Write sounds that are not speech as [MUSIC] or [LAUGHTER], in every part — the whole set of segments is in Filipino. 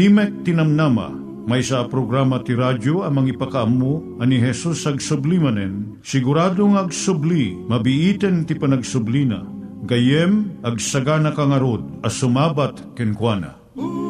Timek Tinamnama, may sa programa ti radyo amang ipakaamu ani Jesus ag sublimanen, siguradong ag subli, mabiiten ti panagsublina, gayem ag sagana kangarod as sumabat kenkwana. umay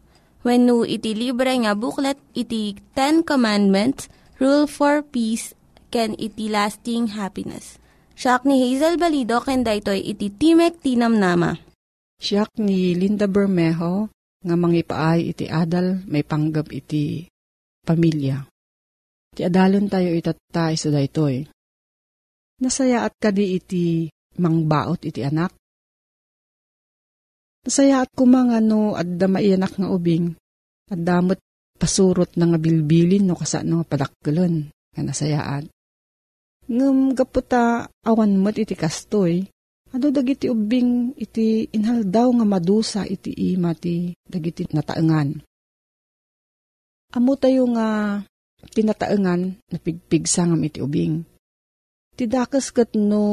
When no iti libre nga booklet iti Ten Commandments, Rule for Peace, can iti lasting happiness. Siya ni Hazel Balido ken daytoy iti Timek Tinam Nama. Siyak ni Linda Bermejo nga mangipaay iti adal may panggap iti pamilya. Ti adalon tayo itatay sa daytoy. Nasaya at kadi iti mangbaot iti anak. Nasaya at kumanga no adda maianak nga ubing. At damot pasurot na nga bilbilin no kasa no padakkelon nga nasayaan. Ngem gaputa awan mo't iti kastoy, Ado dagiti ubing iti inhaldaw nga madusa iti ima ti dagiti nataengan. Amo tayo nga tinataengan na pigpigsa ngam iti ubing. Ti dakas ket no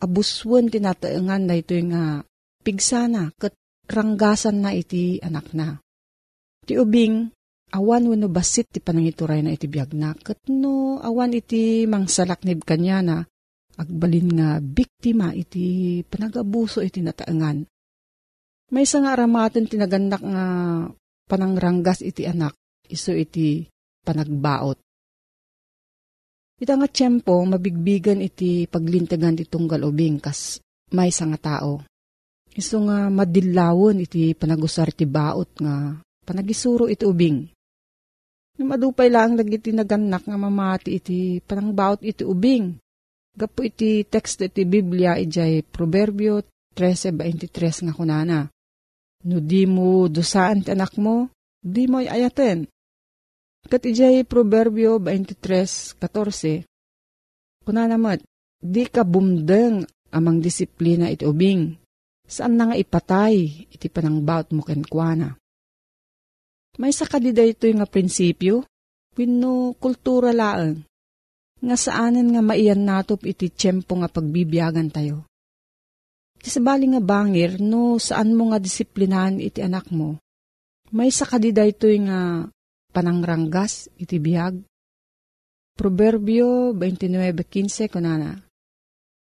abuswen tinataengan na ito nga pigsana ket ranggasan na iti anak na. Ti ubing awan wano basit ti panangituray na iti biyag na ket no awan iti mangsalaknib kanya na agbalin nga biktima iti panagabuso iti nataengan. May isa nga aramaten tinagandak nga panangranggas iti anak, iso iti panagbaot. Ita nga tiyempo, mabigbigan iti paglintagan ti tunggal ubing kas may nga tao. Iso nga madilawon iti panagusar ti baot nga panagisuro iti ubing. Madupay lang dagiti naganak nga mamati iti panangbaot iti ubing Gapo iti text iti Biblia ijay Proverbio 13.23 nga kunana. No di mo dusaan ti anak mo, di mo ayaten. Kat ijay Proverbio 23.14. Kunana mat, di ka bumdeng amang disiplina iti ubing. Saan na nga ipatay iti panangbaut mo kenkwana. May sakadida ito nga prinsipyo, wino kultura laang nga saanan nga maiyan natop iti tiyempo nga pagbibiyagan tayo. Iti sabali nga bangir, no saan mo nga disiplinahan iti anak mo, may sakadida ito nga panangranggas iti biyag. Proverbio 29.15 kunana,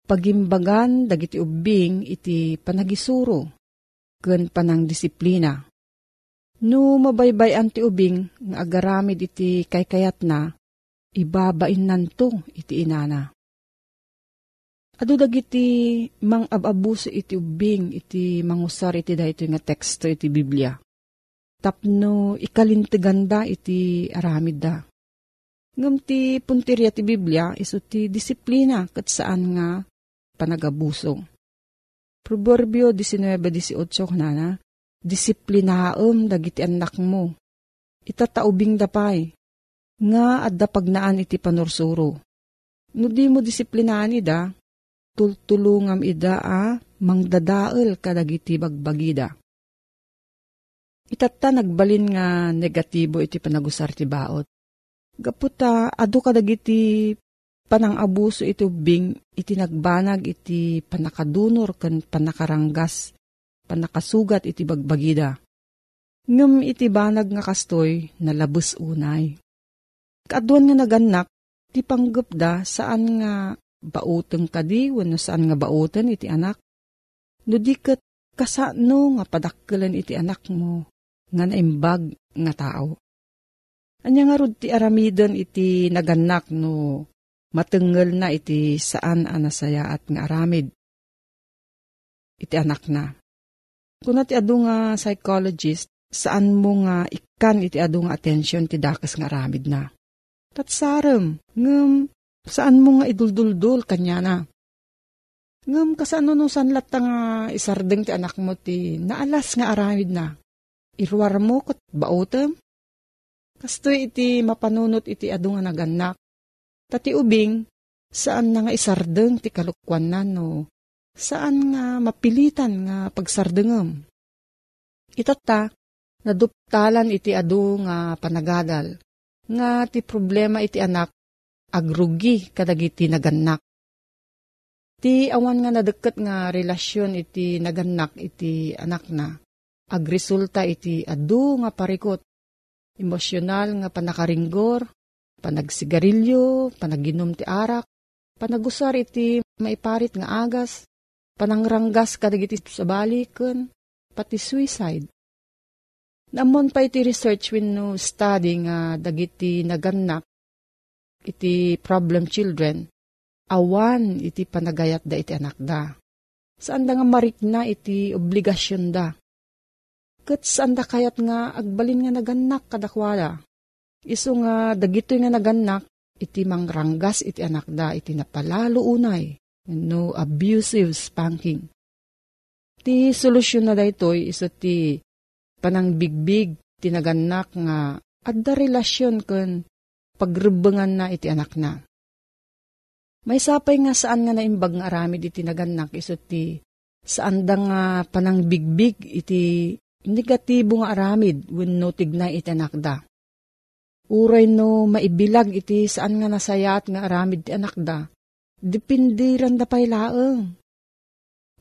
Pagimbagan dagiti ubing iti panagisuro, ken panang disiplina. No mabaybayan ti ubing nga agaramid iti kaykayat na, ibabain nanto iti inana. Ado dagiti mang ababuso iti ubing iti mangusar iti dayto nga teksto iti Biblia. Tapno ikalintiganda iti aramid da. Ngam ti puntirya ti Biblia iso ti disiplina kat saan nga panagabuso. Proverbio 19.18 na Disiplinaam dagiti anak mo. Itataubing dapay nga adda pagnaan iti panursuro. No di mo disiplinaan ida, tultulungam ida a mangdadael kadagiti bagbagida. Itatta nagbalin nga negatibo iti panagusar ti baot. Gaputa, adu kadagiti panang abuso iti ubing iti nagbanag iti panakadunor ken panakaranggas panakasugat iti bagbagida. Ngem iti banag nga kastoy nalabus unay. Kaduan nga naganak, ti panggap da saan nga bauteng kadi wano saan nga bauten iti anak. No di kat kasano nga padakkelan iti anak mo nga naimbag nga tao. Anya nga rod ti aramidon iti naganak no matengel na iti saan anasaya at nga aramid. Iti anak na. Kuna ti adu nga psychologist, saan mo nga ikan iti adu nga attention ti dakas nga aramid na. Tatsarem, ngem saan mo nga idulduldul kanya na. Ngem kasano no sanlat nga isardeng ti anak mo ti naalas nga aramid na. Irwar mo kat baotem? Kastoy iti mapanunot iti adu nga naganak. Tati ubing, saan na nga isardeng ti kalukwan na no? Saan nga mapilitan nga pagsardengem? Itata, naduptalan iti adu nga panagadal nga ti problema iti anak agrugi kadagiti naganak. Ti awan nga nadeket nga relasyon iti naganak iti anak na agresulta iti adu nga parikot emosyonal nga panakaringgor, panagsigarilyo, panaginom ti arak, panagusar iti maiparit nga agas, panangranggas kadagiti sa baliken, pati suicide. Namon pa iti research when no study nga dagiti naganak iti problem children, awan iti panagayat da iti anak da. Saan da nga marikna iti obligasyon da. Kat saan da kayat nga agbalin nga naganak kadakwala. Iso nga dagito nga naganak iti mangranggas iti anak da iti napalalo unay. No abusive spanking. Ti solusyon na daytoy iso ti panang bigbig tinaganak nga adda relasyon kun pagrebengan na iti anak na. May sapay nga saan nga naimbag nga aramid iti naganak iso ti saan da nga panang bigbig iti negatibo nga aramid wenno tignay iti anak da. Uray no maibilag iti saan nga nasayat nga aramid ti anak da. Depindiran da pay laeng.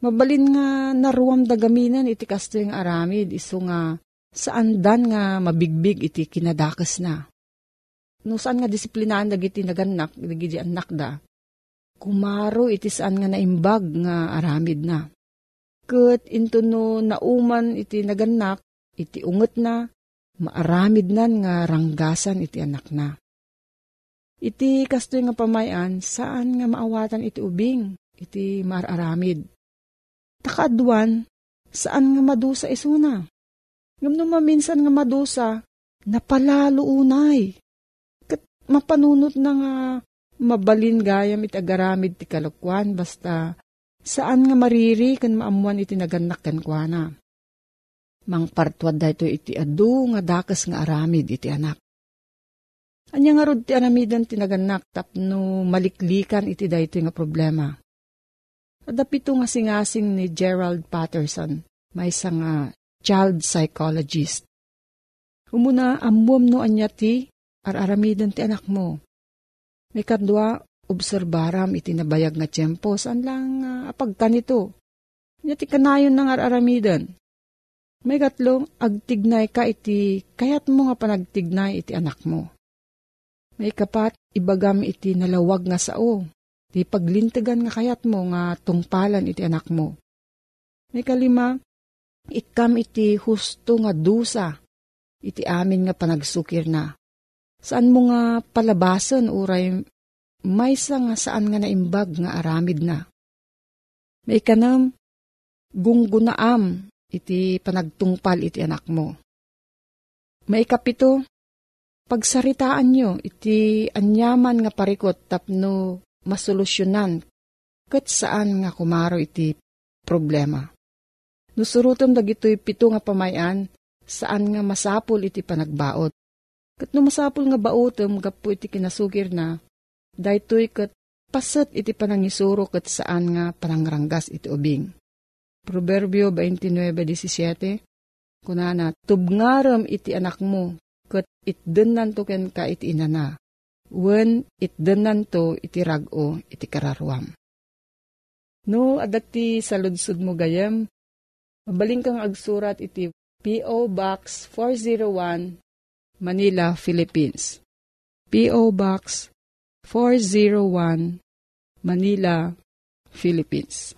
Mabalin nga naruam da gaminan iti kasto yung aramid iso nga saan dan nga mabigbig iti kinadakas na. No saan nga disiplinaan dagiti naganak, dagiti anak da, kumaro iti saan nga naimbag nga aramid na. Kat into no nauman iti naganak, iti unget na, maaramid nan nga ranggasan iti anak na. Iti kasto nga pamayan, saan nga maawatan iti ubing, iti mararamid Takaadwan, saan nga madusa isuna? Ngam no maminsan nga madusa, napalalo unay. Kat mapanunot na nga mabalin gayam iti agaramid ti kalukwan, basta saan nga mariri kan maamuan iti naganak kan kuana. Mang partwad da iti adu nga dakas nga aramid iti anak. Anya nga rod ti aramidan ti naganak tapno maliklikan iti da ito nga problema. Adapito nga singasing ni Gerald Patterson, may isang uh, child psychologist. Umuna, amuam no anya ti, araramidan ti anak mo. May kadwa, obserbaram iti nabayag nga tiyempo, saan lang uh, apagkan ito. Nya ti kanayon ng araramidan. May gatlong, agtignay ka iti, kayat mo nga panagtignay iti anak mo. May kapat, ibagam iti nalawag nga sao, Ti paglintigan nga kayat mo nga tungpalan iti anak mo. May kalima, ikam iti husto nga dusa, iti amin nga panagsukir na. Saan mo nga palabasan uray maysa nga saan nga naimbag nga aramid na. May kanam, gunggunaam iti panagtungpal iti anak mo. May kapito, pagsaritaan nyo iti anyaman nga parikot tapno masolusyonan kat saan nga kumaro iti problema. Nusurutom dagitoy pito nga pamayan saan nga masapol iti panagbaot. Kat no masapol nga baotom gapo iti kinasugir na, daytoy kat Pasat iti panangisuro ket saan nga panangranggas iti ubing. Proverbio 29.17 Kunana, tubngaram iti anak mo, ket itdenan to ken ka iti inana. Wen itdenan to iti rago iti kararwam. No, adati sa ludsud mo gayem, mabaling kang agsurat iti P.O. Box 401, Manila, Philippines. P.O. Box 401, Manila, Philippines.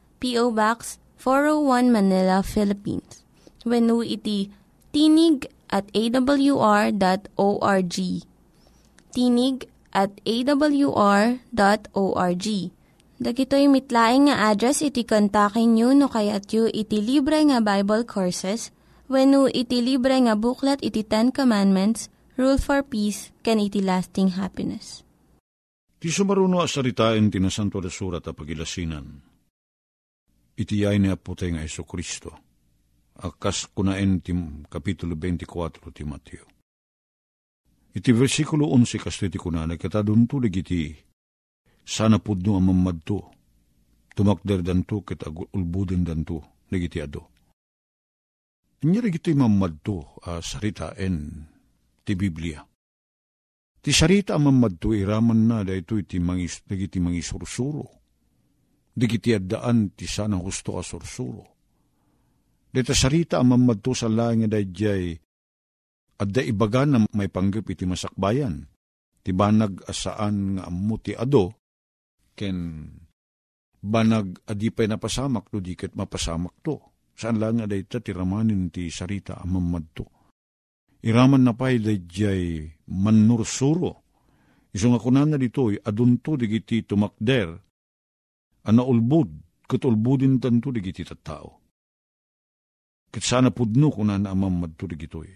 P.O. Box 401 Manila, Philippines. Venu iti tinig at awr.org. Tinig at awr.org. Dagitoy mitlaing nga address iti kontakin nyo no kayat yu iti libre nga Bible Courses when iti libre nga buklat iti Ten Commandments, Rule for Peace, can iti lasting happiness. Ti sumaruno asaritain ti nasanto da surat a pagilasinan. Iti yay ni apotay nga Iso Kristo. Akas kunaen ti kapitulo 24 ti Mateo. Iti versikulo 11 kasto iti kunanay kataduntulig iti sana pudno ang mamadto. Tumakder danto ket ulbuden danto nagiti ado. Inya iti mamadto a uh, saritaen ti Biblia. Ti sarita ang mamadto iraman na dahito iti mangis, dagiti mangisursuro. Digiti addaan ti sana husto a sursuro. Dito sarita ang mamadto sa laing nga dayjay adda ibaga na may panggap iti masakbayan. Ti banag asaan nga ammo ti ado ken banag adipay napasamak do diket mapasamak to. Saan lang nga dayta ti ramanin ti sarita ang mamadto iraman na pa'y dayjay manursuro. Iso nga kunan na dito'y adunto digiti tumakder, ana ulbud, kat ulbudin tanto digiti tattao. Kat sana pudno kunan na amamad to digito'y.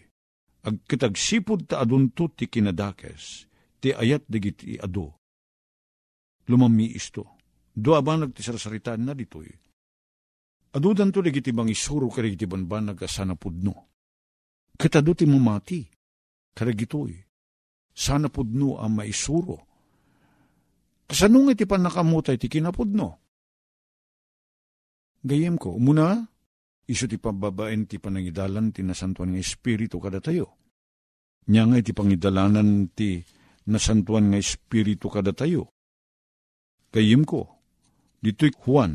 Ag kitagsipod ta adunto ti kinadakes, ti ayat digiti ado. Lumami isto. Do abanag ti sarsaritaan na dito'y. Adudan to digiti bang isuro ka digiti banbanag asana pudno Kataduti mo mati, karagitoy, sana pudno ang maisuro. Kasanong iti panakamutay ti kinapudno? Gayem ko, umuna, iso ti pababaen ti panangidalan ti nasantuan nga espiritu kada tayo. Nya nga iti pangidalanan ti nasantuan nga espiritu kada tayo. Gayem ko, dito'y Juan,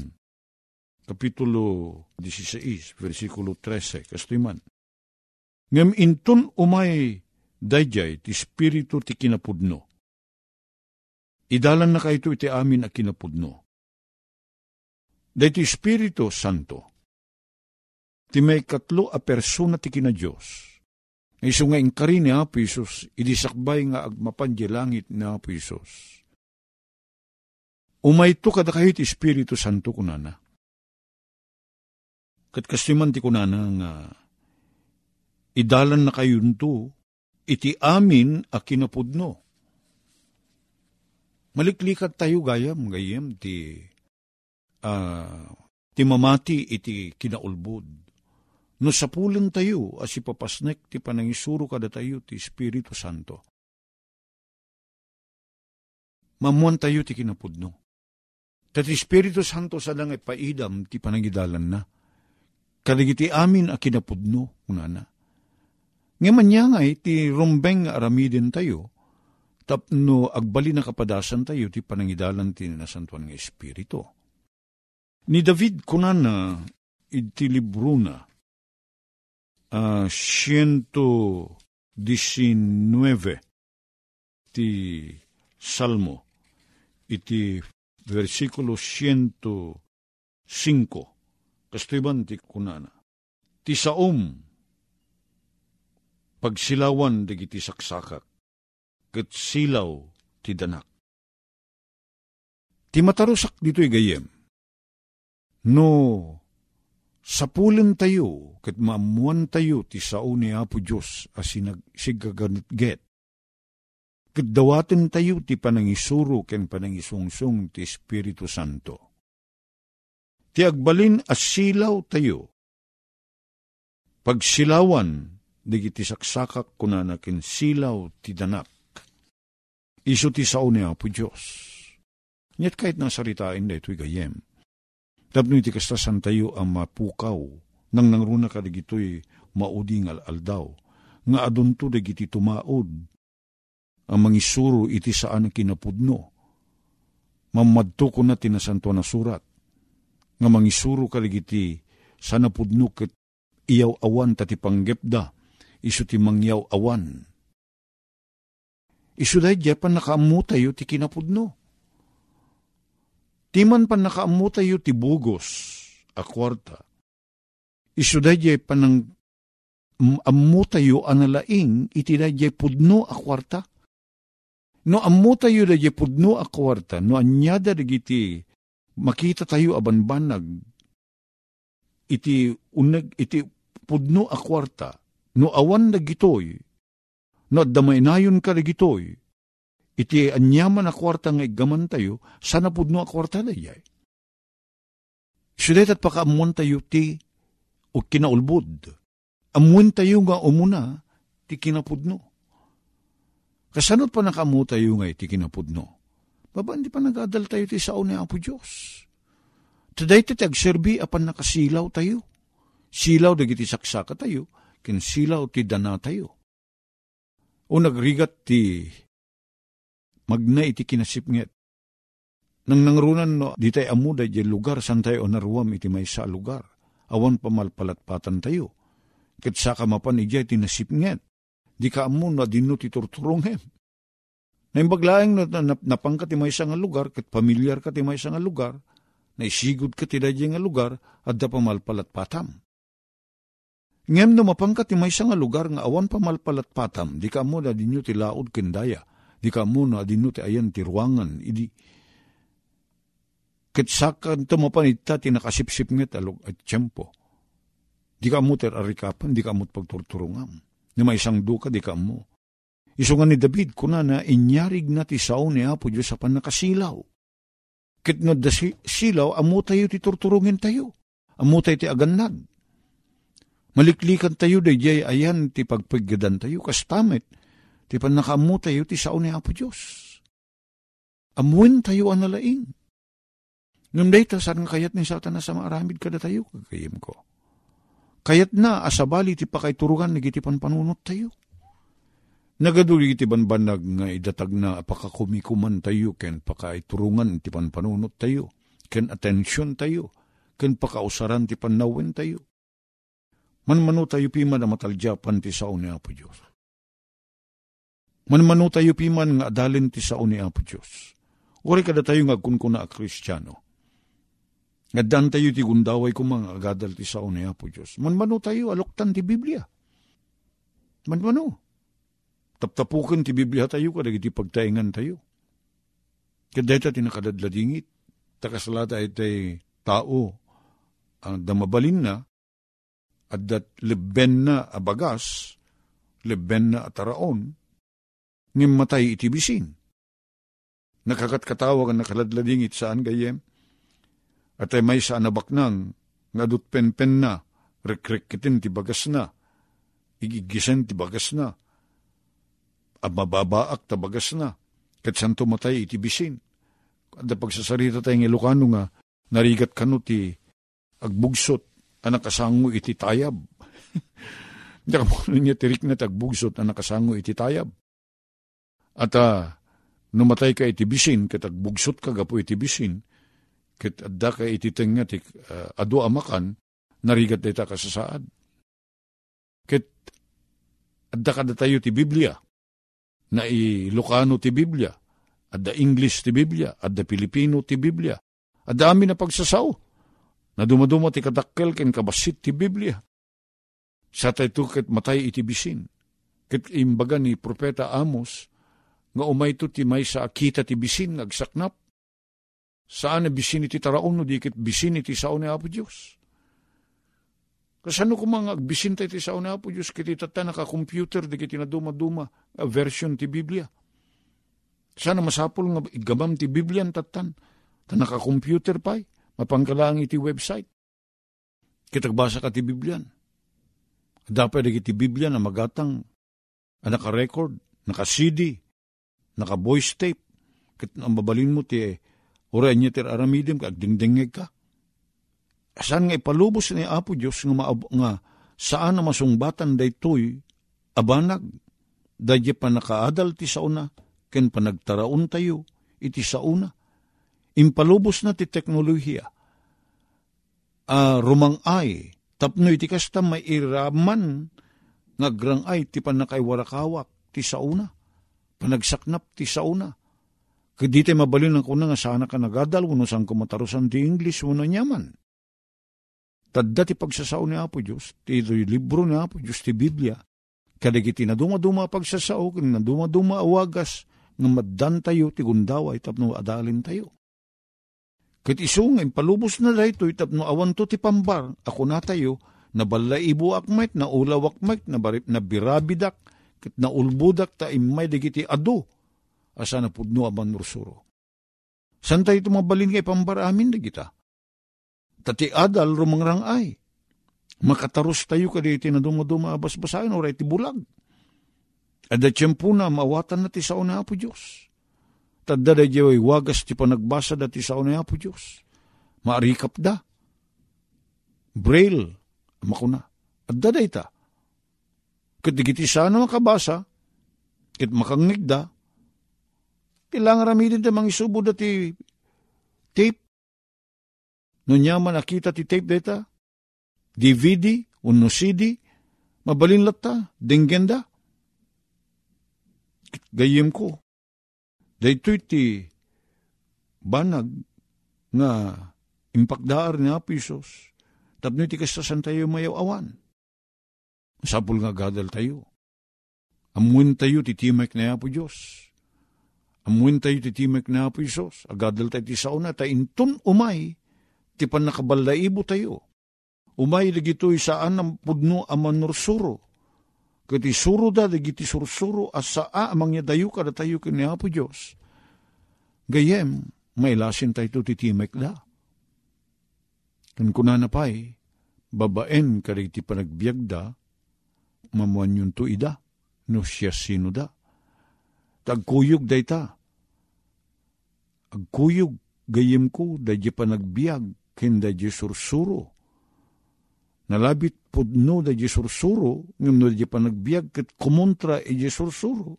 Kapitulo 16, versikulo 13, kastiman. Ngem intun umay dayjay ti spiritu ti kinapudno. Idalan na kayto iti amin a kinapudno. Day ti Espiritu Santo. Ti may katlo a persona ti kina Diyos. Iso nga inkari ni Apo Isus, idisakbay nga agmapan langit ni Apo Isus. Umay to kada kahit Espiritu Santo kunana. Kat kasiman ti kunana nga idalan na kayunto, iti amin a kinapudno. Maliklikat tayo gayam, gayam ti, uh, ti mamati iti kinaulbod. No sapulan tayo, as ipapasnek ti panangisuro kada tayo ti Espiritu Santo. Mamuan tayo ti kinapudno. Kat Espiritu Santo sa lang paidam ti panangidalan na. Kaligiti amin a kinapudno, unana. Ngayon niya nga iti rumbeng aramidin tayo, tapno agbali na kapadasan tayo ti panangidalan ti nasantuan nga Espiritu. Ni David kunan na iti libro na uh, 119 ti Salmo iti versikulo 105 kastiban ti kunana. Ti saom pagsilawan dagiti saksakak, ket silaw ti danak. Ti matarusak dito'y gayem. No, sapulen tayo, kat maamuan tayo ti sao ni Apo Diyos as sinagsigaganit get. Kat dawaten tayo ti panangisuro ken panangisungsung ti Espiritu Santo. Ti agbalin as silaw tayo. Pagsilawan, digiti saksakak kunana ken silaw ti danak. Iso ti sao ni Apo Diyos. Nyat kahit nasaritain na ito'y gayem Tapno iti kastasan tayo ang mapukaw, nang nangruna ka digito'y mauding al-aldaw, nga adunto digiti tumaod, ang mangisuro iti saan kinapudno. Mamadto ko na tinasanto na surat, nga mangisuro ka digiti sa napudno ket iyaw awan tati panggepda, iso ti mangyaw awan. Iso dahi pan nakaamu tayo ti kinapudno Timan pan nakaamu tayo ti bugos, a kwarta. Isu dayjay panang ammu tayo analaing iti dayjay pudno a kwarta. No ammu tayo dayjay pudno a kwarta, no anyada dagiti makita tayo abanbanag iti unag iti pudno a kwarta, no awan dagitoy, no adamainayon ka dagitoy, iti anyaman a kwarta nga igaman tayo, sana pudno a kwarta na yay. Sudet at pakaamuan tayo ti o kinaulbod. Amuin tayo nga umuna ti kinapudno. Kasanot pa nakamu tayo nga iti kinapudno. Baba, hindi pa nagadal tayo ti sao ni Apo Diyos. Today ti tagserbi apan nakasilaw tayo. Silaw dagiti saksaka tayo, kin silaw ti dana tayo. O nagrigat ti magna iti kinasipnget. Nang nangrunan no, di tayo amuda di lugar san tayo naruam iti may sa lugar. Awan pamalpalatpatan tayo. Kat sa kamapan iti iti nasipnget. Di ka amu na dino ti turturong hem. Naimbaglaeng no, na, napangkat ti may nga lugar, kat pamilyar ka ti may nga lugar, na isigod ka ti nga lugar, at da pamalpalatpatam. Ngem no mapangkat ti may nga lugar nga awan pamalpalatpatam, di ka mo na dinyo ti laod kendaya di ka muna adino ti ayan ti ruangan, idi kitsakan tumapanita ti nakasipsip nget alog at tiyempo. Di ka mo ter arikapan, di ka mo pagturturungam. Ni may isang duka, di ka mo. Isungan ni David, kuna na inyarig na ti sao ni Apo Diyos sa panakasilaw. Kit nga da silaw, amo ti turturungin tayo. Amo tayo ti agannag. Maliklikan tayo, day jay ayan ti pagpaggadan tayo, kastamit Ti pan nakaamu tayo ti sao ni Apo Diyos. Amuin tayo ang nalaing. Ngam dayta saan kayat ni satanas sa maaramid kada tayo kagayim ko. Kayat na asabali ti pakay turugan nagiti panpanunot tayo. Nagaduli ti banbanag nga idatag na pakakumikuman tayo ken pakay turungan ti panpanunot tayo. Ken atensyon tayo. Ken pakausaran ti panawin tayo. Manmano tayo pima na mataljapan ti sao ni Apo Diyos. Manmano tayo piman nga adalin ti sao ni Apo Diyos. Uri kada tayo nga kunkuna a kristyano. Nga dan tayo ti gundaway ko mga agadal ti sao ni Apo Diyos. Manmano tayo aloktan ti Biblia. Manmano. Taptapukin ti Biblia tayo kada iti pagtaingan tayo. Kadeta ti nakadadladingit. Takasalata itay tao ang damabalin na at dat leben na abagas, leben na ataraon, ngem matay iti bisin. Nakakatkatawag ang nakaladladingit saan gayem, at ay may sa anabaknang, nga pen na, rekrekitin ti bagas na, igigisen ti bagas na, at mababaak ta bagas na, kat santo matay iti bisin. At pagsasarita tayong Ilocano nga, narigat kano ti agbugsot, anak kasango iti tayab. [LAUGHS] Mo niya tirik na tagbugsot, anak kasango iti tayab. At uh, numatay ka iti bisin, kat agbugsot ka gapo iti bisin, kat adda ka iti tenga ti uh, adu amakan, narigat dita ka sa saad. Kat adda ka tayo ti Biblia, na ilokano ti Biblia, adda English ti Biblia, adda Pilipino ti Biblia, adda amin na pagsasaw, na dumaduma ti kadakkel ken kabasit ti Biblia. Sa tayo ket matay iti bisin. Ket imbaga ni Propeta Amos, nga umay to ti may sa akita ti bisin agsaknap. Saan na bisin iti taraon no dikit bisin iti sao ni Apo Diyos. Kasano ko mga agbisin tayo iti sao ni Apo Diyos kiti tata naka-computer di kiti na duma-duma version ti Biblia. Sana masapol nga igamam ti Biblia tatan ta naka-computer pa'y mapangkalang iti website. Kitagbasa ka ti Biblia. Dapat di kiti Biblia na magatang naka-record, naka-CD, naka-voice tape. Kit ang babalin mo ti oray niya ti aramidim ka, agdingdingig ka. Saan nga ipalubos ni Apo Diyos nga, maab, nga saan na masungbatan daytoy abanag, dadya pa nakaadal ti sauna, ken panagtaraon tayo, iti sauna. Impalubos na ti teknolohiya. Uh, rumang ay, tapno iti kasta may iraman, nga grang ay ti panakaywarakawak ti sauna. Panagsaknap ti sauna. Kadi tayo mabalin ng kuna nga sana ka nagadal, uno sang kumatarusan ti English, uno nyaman. Tadda ti pagsasao ni Apo Diyos, ti libro ni Apo Diyos, ti Biblia. Kadagiti na dumaduma pagsasao, na dumaduma awagas, nga maddan tayo, ti gundaway, tapno adalin tayo. Kat isungin, palubos na dahito, tapno awan to ti pambar, ako na tayo, na balaibo akmet, na ulaw akmet, na, barip, na birabidak, kat na ulbudak, ta imay digiti ado, asa na pudno aban nursuro. San tayo tumabalin kay pambar amin digita? Tati adal rumangrang ay. Makataros tayo kaditi na dumaduma abas-basahin oray ti bulag. Tiyempo na mawatan na ti sao na Apo Diyos. Tadda da jaway wagas ti panagbasa da ti sao na Apo Diyos. Maarikap da. Braille. Makuna. Adda da ita. Kadigiti sana makabasa. Kit makangnig da. Kailangan ramidin da mga isubo da ti tape No nyaman nakita ti tape data, DVD, uno CD, mabalin lata, denggenda. Gayem ko, dayto ti banag nga impakdaar ni Apisos, tapno ti kasasan tayo mayaw awan. Sapul nga gadal tayo. Amuin tayo ti timek na Apo Diyos. Amuin tayo ti timek na Apo Isos. Agadal tayo ti sauna, ta intun umay, ti panakabalaibo tayo. Umay ligito'y saan ang pudno aman Kati suro da, digiti sursuro, asa a amang dayo kada tayo kini Apo Diyos. Gayem, may lasin tayo titimek da. Kan kuna na pa'y, babaen kariti panagbiag da, mamuan yun to ida, no siya sino da. Tagkuyog da ita. Agkuyog, gayem ko, da pa nagbiag, kinda di sursuro. Nalabit pudno da di sursuro, ngam no di panagbiag kat kumontra e di sursuro.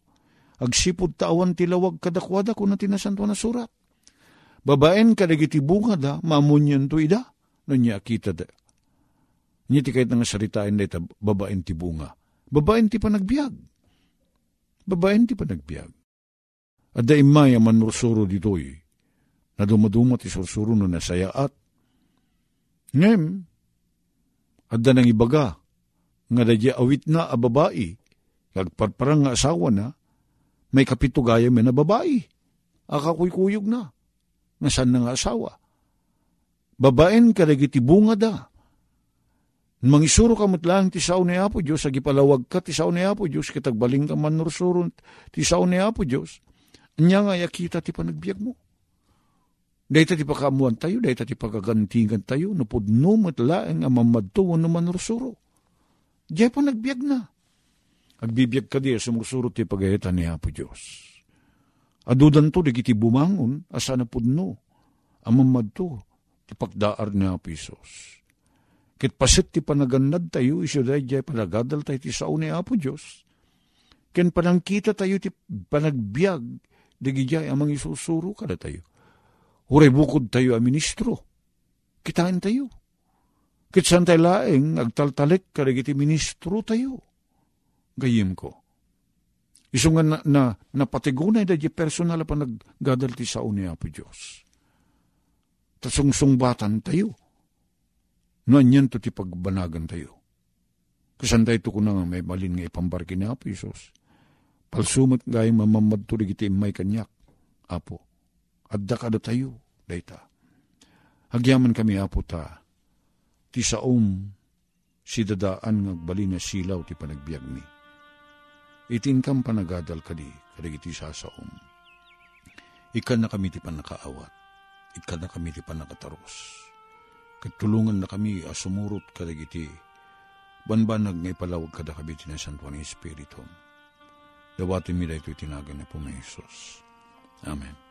Agsipod tawan tilawag kadakwada ko na tinasanto na surat. Babaen kadagiti bunga da, mamunyan to ida, no niya kita da. Niya ti kahit nga saritain da ita, babaen ti bunga. Babaen ti panagbiag. Babaen ti panagbiag. At da imay man nursuro ditoy, na dumaduma ti sursuro no nasayaat, Ngem, adda nang ibaga, nga dadya awit na a babae, kag parparang nga asawa na, may kapito gaya may na babae. Akakuykuyog na, nga san na nga asawa. Babaen kadagiti bunga da. Mangisuro ka matlang ti sao ni Apo Diyos, agi palawag ka ti sao ni Apo Diyos, kitagbaling ka man nursurun ti sao ni Apo Diyos, anya nga yakita ti panagbiag mo. Dahita ti pakamuan tayo, dahita ti pakagantingan tayo, no pudno matlaeng ang mamadto no manursuro. Diya pa nagbiag na. Agbibiyag ka di, sumursuro ti pagayitan ni Apo Diyos. Adudan to, di kiti bumangon, asa na pudno, ang mamadto, ti pagdaar ni Apo Isos. Kit pasit ti panagandad tayo, isyo dahi diya panagadal tayo ti sao ni Apo Diyos. Ken panangkita tayo ti panagbiag, di diya amang isusuro kada tayo Uray bukod tayo a ministro. Kitain tayo. Kitsan tayo laeng, agtaltalik, karigiti ministro tayo. Gayim ko. Iso nga na, na, napatigunay da di personal pa naggadal ti sao ni Apo Diyos. Tasungsungbatan tayo. No anyan to ti pagbanagan tayo. Kasan tayo to na nga may malin nga ipambarki ni Apo Isos. Palsumot gayang mamamad to digiti may kanyak. Apo, adda kada tayo, dayta. Hagyaman kami apo ta, ti saom, si dadaan ngagbali na silaw ti panagbiag mi. Itin kam panagadal kadi, kadagiti sasaom. Ikan na kami ti panakaawat, ikan na kami ti panakataros. Katulungan na kami asumurot kadagiti, banbanag ngay palawag kada kabiti na Santuan Espiritu. Dawatin mi dahito itinagan na po. Amen.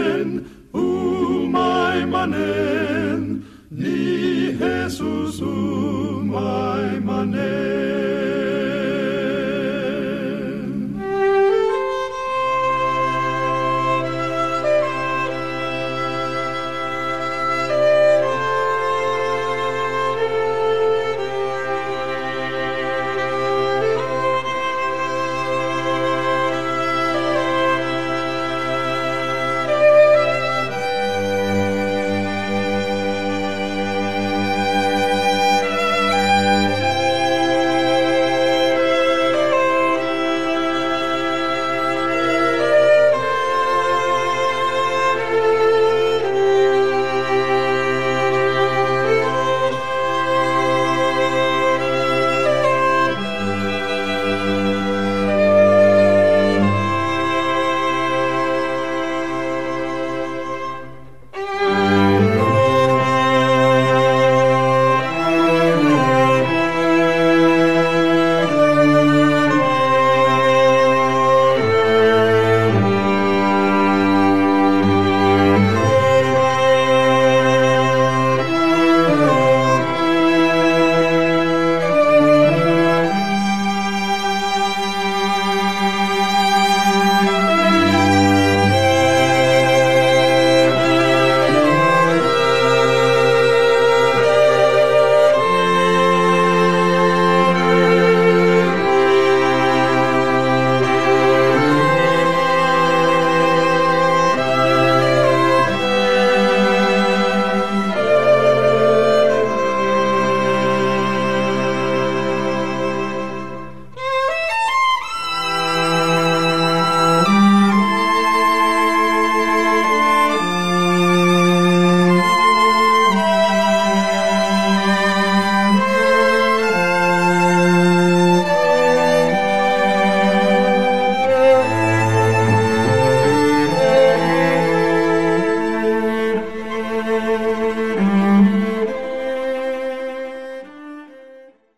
Manen, umay manen, ni Jesus o umay manen.